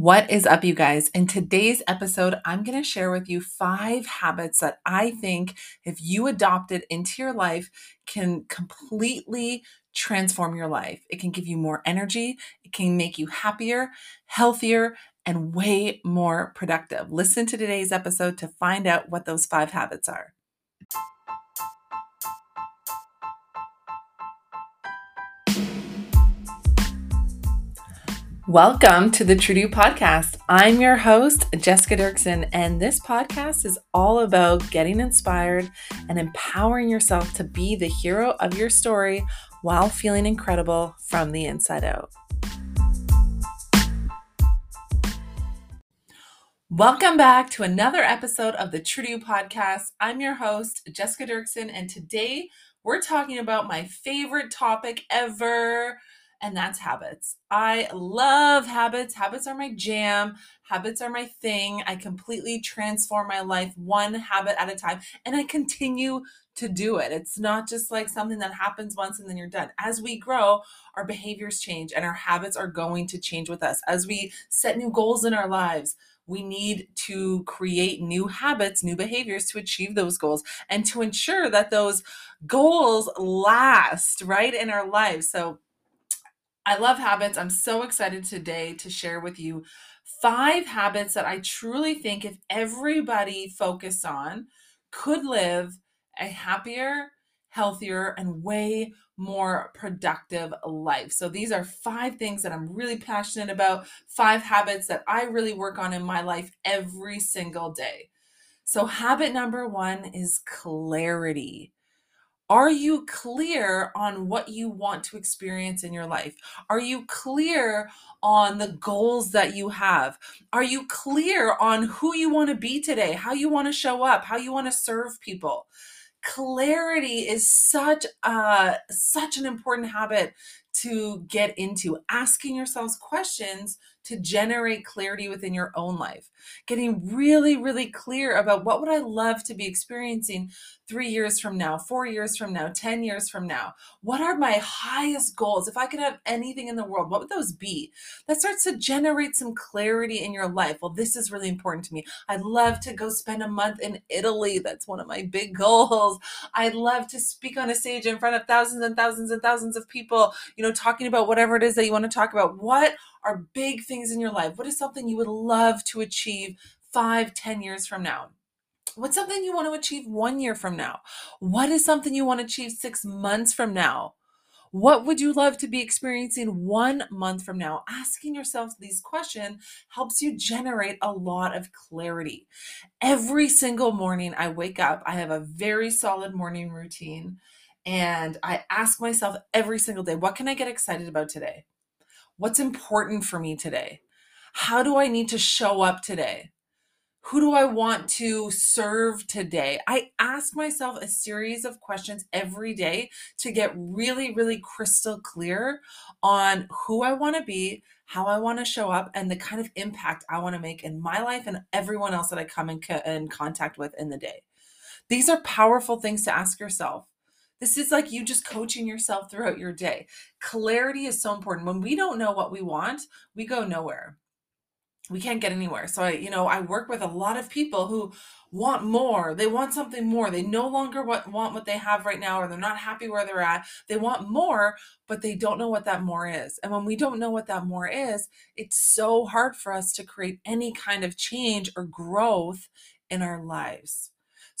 What is up, you guys? In today's episode, I'm going to share with you five habits that I think, if you adopt it into your life, can completely transform your life. It can give you more energy, it can make you happier, healthier, and way more productive. Listen to today's episode to find out what those five habits are. Welcome to the Trudeau podcast. I'm your host, Jessica Dirksen, and this podcast is all about getting inspired and empowering yourself to be the hero of your story while feeling incredible from the inside out. Welcome back to another episode of the Trudeau podcast. I'm your host, Jessica Dirksen, and today we're talking about my favorite topic ever and that's habits. I love habits. Habits are my jam. Habits are my thing. I completely transform my life one habit at a time, and I continue to do it. It's not just like something that happens once and then you're done. As we grow, our behaviors change and our habits are going to change with us. As we set new goals in our lives, we need to create new habits, new behaviors to achieve those goals and to ensure that those goals last, right, in our lives. So, I love habits. I'm so excited today to share with you five habits that I truly think if everybody focused on could live a happier, healthier, and way more productive life. So these are five things that I'm really passionate about, five habits that I really work on in my life every single day. So habit number 1 is clarity. Are you clear on what you want to experience in your life? Are you clear on the goals that you have? Are you clear on who you want to be today, how you want to show up, how you want to serve people? Clarity is such a such an important habit to get into asking yourselves questions to generate clarity within your own life. Getting really really clear about what would i love to be experiencing three years from now four years from now ten years from now? What are my highest goals? If i could have anything in the world what would those be? That starts to generate some clarity in your life. Well this is really important to me. I'd love to go spend a month in italy. That's one of my big goals. I'd love to speak on a stage in front of thousands and thousands and thousands of people you know talking about whatever it is that you want to talk about what are big things in your life? What is something you would love to achieve five, ten years from now? What's something you want to achieve one year from now? What is something you want to achieve six months from now? What would you love to be experiencing one month from now? Asking yourself these questions helps you generate a lot of clarity. Every single morning I wake up, I have a very solid morning routine. And I ask myself every single day, what can I get excited about today? What's important for me today? How do I need to show up today? Who do I want to serve today? I ask myself a series of questions every day to get really, really crystal clear on who I want to be, how I want to show up, and the kind of impact I want to make in my life and everyone else that I come in, co- in contact with in the day. These are powerful things to ask yourself. This is like you just coaching yourself throughout your day. Clarity is so important. When we don't know what we want, we go nowhere. We can't get anywhere. So I, you know, I work with a lot of people who want more. They want something more. They no longer want, what they have right now, or they're not happy where they're at. They want more, but they don't know what that more is. And when we don't know what that more is, it's so hard for us to create any kind of change or growth in our lives.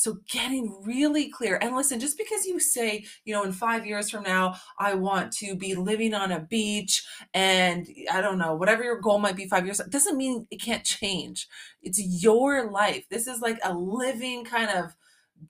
So getting really clear. And listen, just because you say, you know, in five years from now, I want to be living on a beach and I don't know, whatever your goal might be five years, doesn't mean it can't change. It's your life. This is like a living kind of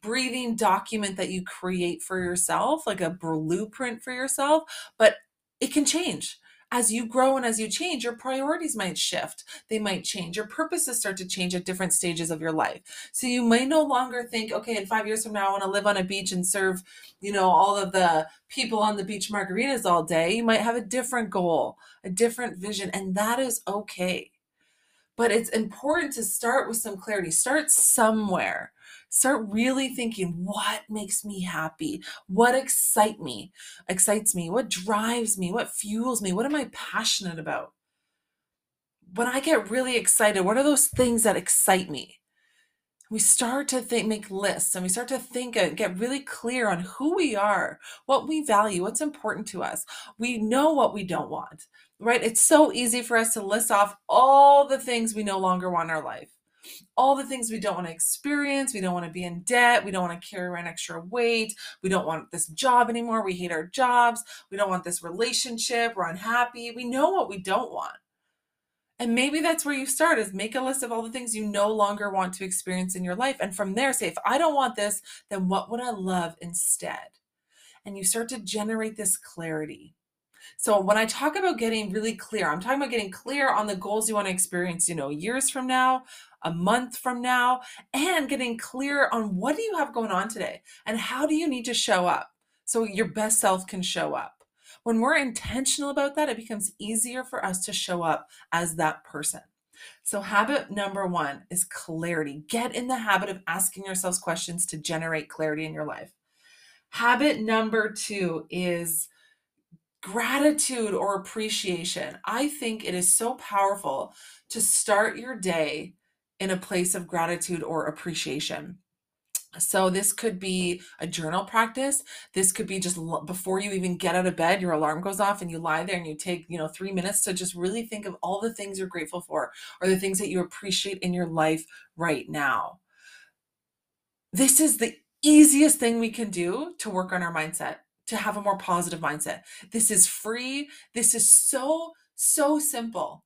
breathing document that you create for yourself, like a blueprint for yourself, but it can change as you grow and as you change, your priorities might shift. They might change. Your purposes start to change at different stages of your life. So you may no longer think, okay, in five years from now, I want to live on a beach and serve, you know, all of the people on the beach margaritas all day. You might have a different goal, a different vision, and that is okay. But it's important to start with some clarity. Start somewhere start really thinking what makes me happy? What excite me? Excites me? What drives me? What fuels me? What am i passionate about? When I get really excited, what are those things that excite me? We start to think, make lists, and we start to think and get really clear on who we are, what we value, what's important to us. We know what we don't want, right? It's so easy for us to list off all the things we no longer want in our life all the things we don't want to experience. We don't want to be in debt. We don't want to carry around extra weight. We don't want this job anymore. We hate our jobs. We don't want this relationship. We're unhappy. We know what we don't want. And maybe that's where you start is make a list of all the things you no longer want to experience in your life. And from there, say, if I don't want this, then what would I love instead? And you start to generate this clarity. So when I talk about getting really clear, I'm talking about getting clear on the goals you want to experience, you know, years from now, a month from now, and getting clear on what do you have going on today and how do you need to show up so your best self can show up. When we're intentional about that, it becomes easier for us to show up as that person. So, habit number one is clarity. Get in the habit of asking yourselves questions to generate clarity in your life. Habit number two is gratitude or appreciation. I think it is so powerful to start your day in a place of gratitude or appreciation. So this could be a journal practice. This could be just before you even get out of bed, your alarm goes off and you lie there and you take, you know, 3 minutes to just really think of all the things you're grateful for or the things that you appreciate in your life right now. This is the easiest thing we can do to work on our mindset, to have a more positive mindset. This is free. This is so so simple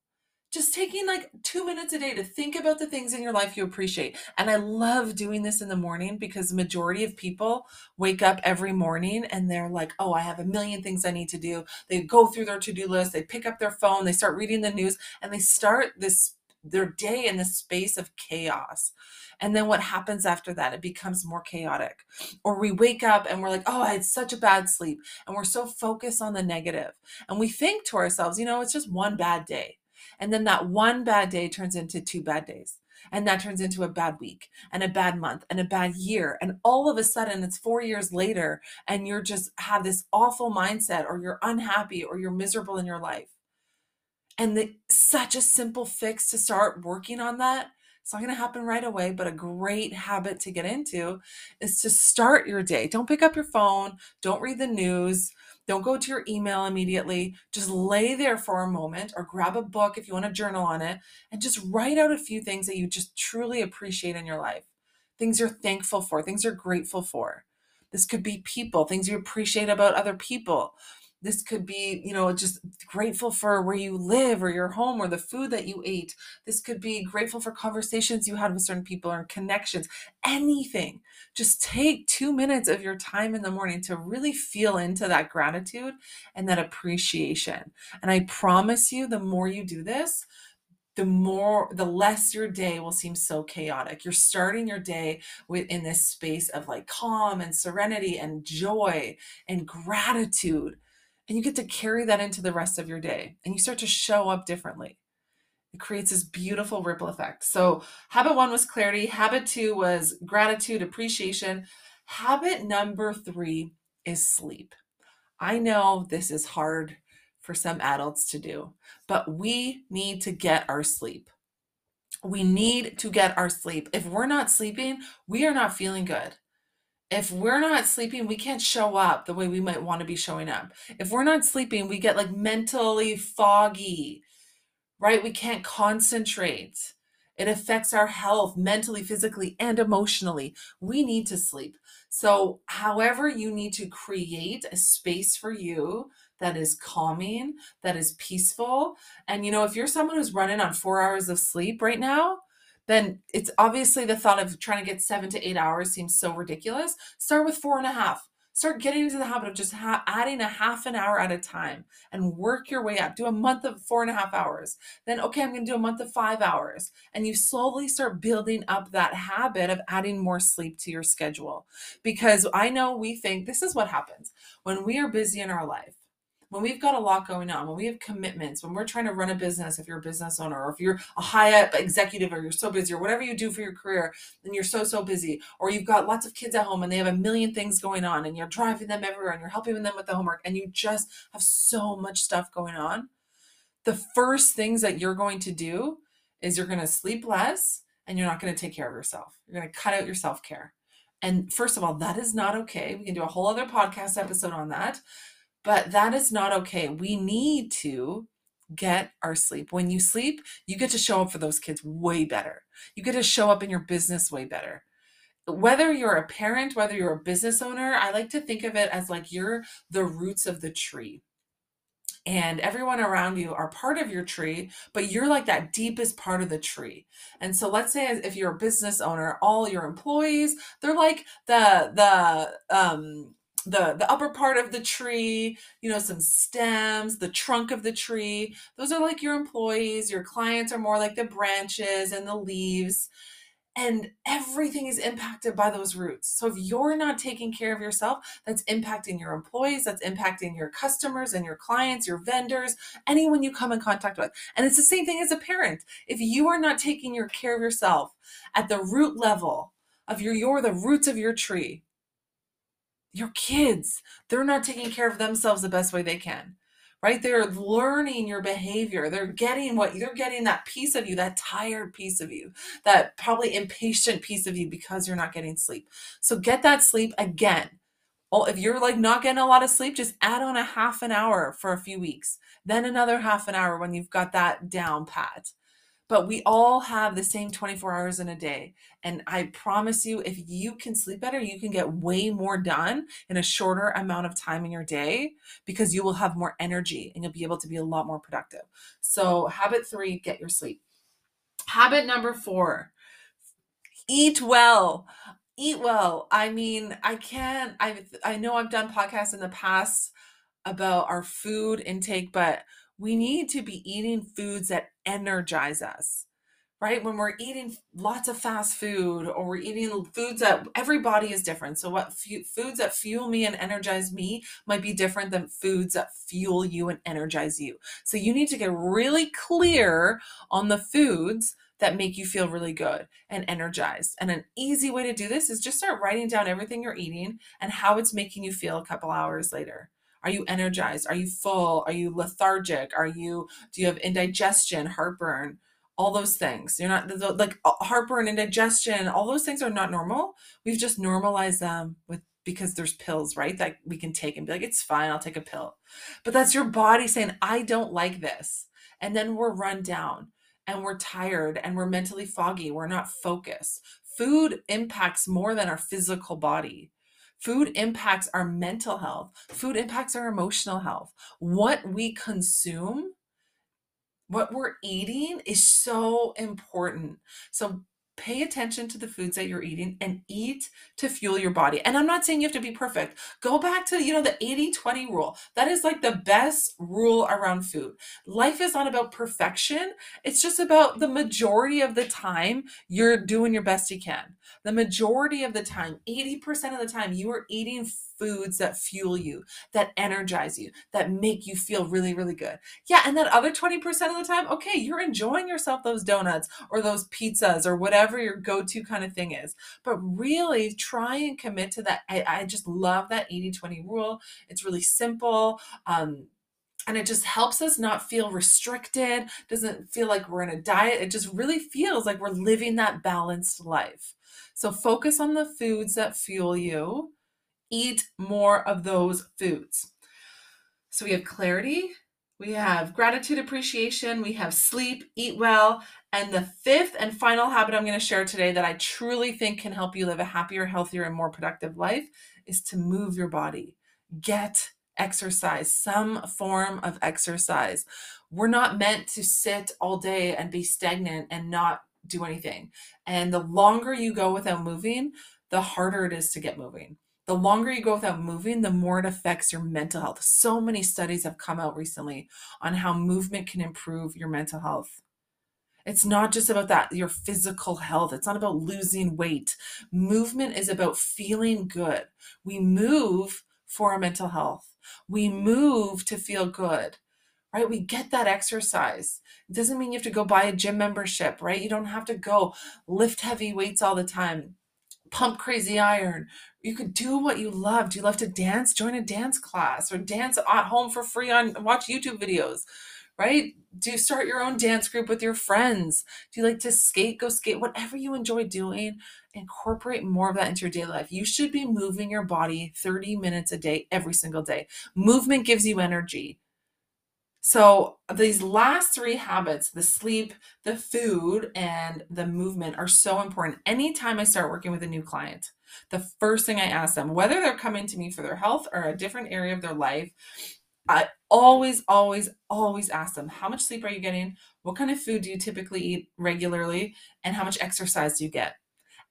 just taking like two minutes a day to think about the things in your life you appreciate. And I love doing this in the morning because the majority of people wake up every morning and they're like, oh, I have a million things I need to do. They go through their to do list, they pick up their phone, they start reading the news, and they start this their day in the space of chaos. And then what happens after that? It becomes more chaotic. Or we wake up and we're like, oh, I had such a bad sleep. And we're so focused on the negative. And we think to ourselves, you know, it's just one bad day. And then that one bad day turns into two bad days. And that turns into a bad week and a bad month and a bad year. And all of a sudden, it's four years later, and you're just have this awful mindset, or you're unhappy, or you're miserable in your life. And the, such a simple fix to start working on that. It's not going to happen right away, but a great habit to get into is to start your day. Don't pick up your phone. Don't read the news. Don't go to your email immediately. Just lay there for a moment or grab a book if you want to journal on it and just write out a few things that you just truly appreciate in your life. Things you're thankful for, things you're grateful for. This could be people, things you appreciate about other people. This could be, you know, just grateful for where you live or your home or the food that you ate. This could be grateful for conversations you had with certain people or connections. Anything. Just take two minutes of your time in the morning to really feel into that gratitude and that appreciation. And I promise you, the more you do this, the more the less your day will seem so chaotic you're starting your day with in this space of like calm and serenity and joy and gratitude and you get to carry that into the rest of your day and you start to show up differently. It creates this beautiful ripple effect. So, habit one was clarity, habit two was gratitude, appreciation. Habit number three is sleep. I know this is hard for some adults to do, but we need to get our sleep. We need to get our sleep. If we're not sleeping, we are not feeling good if we're not sleeping, we can't show up the way we might want to be showing up. If we're not sleeping, we get like mentally foggy, right? We can't concentrate. It affects our health mentally, physically, and emotionally. We need to sleep. So, however, you need to create a space for you that is calming, that is peaceful. And, you know, if you're someone who's running on four hours of sleep right now, then it's obviously the thought of trying to get seven to eight hours seems so ridiculous. Start with four and a half. Start getting into the habit of just ha- adding a half an hour at a time and work your way up. Do a month of four and a half hours. Then, okay, I'm going to do a month of five hours. And you slowly start building up that habit of adding more sleep to your schedule. Because I know we think this is what happens when we are busy in our life when we've got a lot going on, when we have commitments, when we're trying to run a business, if you're a business owner, or if you're a high up executive, or you're so busy, or whatever you do for your career, and you're so, so busy, or you've got lots of kids at home and they have a million things going on, and you're driving them everywhere and you're helping them with the homework, and you just have so much stuff going on. the first things that you're going to do is you're going to sleep less and you're not going to take care of yourself. You're going to cut out your self care. And first of all, that is not okay. We can do a whole other podcast episode on that, but that is not okay. We need to get our sleep. When you sleep, you get to show up for those kids way better. You get to show up in your business way better. Whether you're a parent, whether you're a business owner, I like to think of it as like you're the roots of the tree and everyone around you are part of your tree, but you're like that deepest part of the tree. And so let's say if you're a business owner, all your employees, they're like the the um the the upper part of the tree, you know, some stems, the trunk of the tree. Those are like your employees. Your clients are more like the branches and the leaves and everything is impacted by those roots. So if you're not taking care of yourself, that's impacting your employees, that's impacting your customers and your clients, your vendors, anyone you come in contact with. And it's the same thing as a parent. If you are not taking your care of yourself at the root level of your you're the roots of your tree, your kids, they're not taking care of themselves the best way they can right? They're learning your behavior. They're getting what they're getting that piece of you, that tired piece of you, that probably impatient piece of you because you're not getting sleep. So get that sleep again. Well, if you're like not getting a lot of sleep, just add on a half an hour for a few weeks, then another half an hour when you've got that down pat but we all have the same 24 hours in a day. And I promise you, if you can sleep better, you can get way more done in a shorter amount of time in your day because you will have more energy and you'll be able to be a lot more productive. So, habit three, get your sleep. Habit number four, eat well. Eat well. I mean, I can't, I I know I've done podcasts in the past about our food intake, but we need to be eating foods that energize us right? When we're eating lots of fast food or we're eating foods that every body is different. So what foods that fuel me and energize me might be different than foods that fuel you and energize you. So you need to get really clear on the foods that make you feel really good and energized. And an easy way to do this is just start writing down everything you're eating and how it's making you feel a couple hours later are you energized? Are you full? Are you lethargic? Are you, do you have indigestion, heartburn? All those things. You're not like heartburn, indigestion, all those things are not normal. We've just normalized them with because there's pills, right? That we can take and be like, it's fine, I'll take a pill. But that's your body saying, I don't like this. And then we're run down and we're tired and we're mentally foggy. We're not focused. Food impacts more than our physical body. Food impacts our mental health. Food impacts our emotional health. What we consume, what we're eating is so important. So pay attention to the foods that you're eating and eat to fuel your body. And I'm not saying you have to be perfect. Go back to, you know, the 80-20 rule. That is like the best rule around food. Life is not about perfection. It's just about the majority of the time you're doing your best you can. The majority of the time, 80% of the time, you are eating foods that fuel you, that energize you, that make you feel really, really good. Yeah, and that other 20% of the time, okay, you're enjoying yourself those donuts or those pizzas or whatever your go to kind of thing is. But really try and commit to that. I, I just love that 80 20 rule. It's really simple. Um, and it just helps us not feel restricted doesn't feel like we're in a diet it just really feels like we're living that balanced life so focus on the foods that fuel you eat more of those foods. So we have clarity, we have gratitude, appreciation, we have sleep, eat well. And the fifth and final habit I'm going to share today that I truly think can help you live a happier, healthier, and more productive life is to move your body. Get exercise, some form of exercise. We're not meant to sit all day and be stagnant and not do anything. And the longer you go without moving, the harder it is to get moving the longer you go without moving, the more it affects your mental health. So many studies have come out recently on how movement can improve your mental health. It's not just about that, your physical health. It's not about losing weight. Movement is about feeling good. We move for our mental health. We move to feel good, right? We get that exercise. It doesn't mean you have to go buy a gym membership, right? You don't have to go lift heavy weights all the time pump crazy iron. You could do what you love. Do you love to dance? Join a dance class or dance at home for free on watch YouTube videos. right? Do you start your own dance group with your friends? Do you like to skate? Go skate. Whatever you enjoy doing, incorporate more of that into your daily life. You should be moving your body 30 minutes a day, every single day. Movement gives you energy. So, these last three habits the sleep, the food, and the movement are so important. Anytime I start working with a new client, the first thing I ask them, whether they're coming to me for their health or a different area of their life, I always, always, always ask them, how much sleep are you getting? What kind of food do you typically eat regularly? And how much exercise do you get?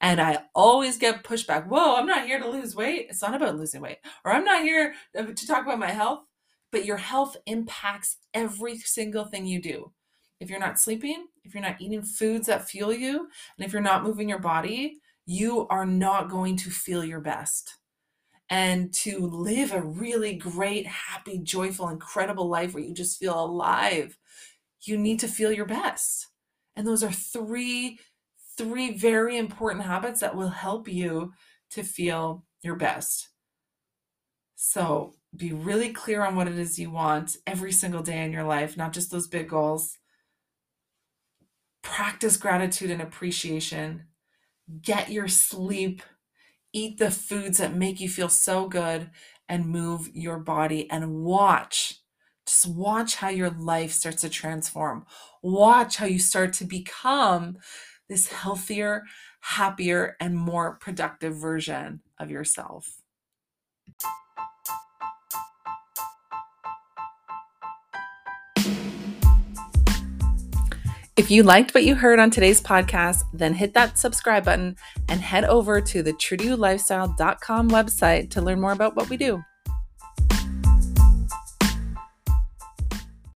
And I always get pushback. Whoa, I'm not here to lose weight. It's not about losing weight. Or I'm not here uh, to talk about my health. But your health impacts every single thing you do. If you're not sleeping, if you're not eating foods that fuel you, and if you're not moving your body, you are not going to feel your best. And to live a really great, happy, joyful, incredible life where you just feel alive, you need to feel your best. And those are three three very important habits that will help you to feel your best. So, be really clear on what it is you want every single day in your life, not just those big goals. Practice gratitude and appreciation. Get your sleep. Eat the foods that make you feel so good and move your body and watch. Just watch how your life starts to transform. Watch how you start to become this healthier, happier, and more productive version of yourself. If you liked what you heard on today's podcast, then hit that subscribe button and head over to the truetolifestyle.com website to learn more about what we do.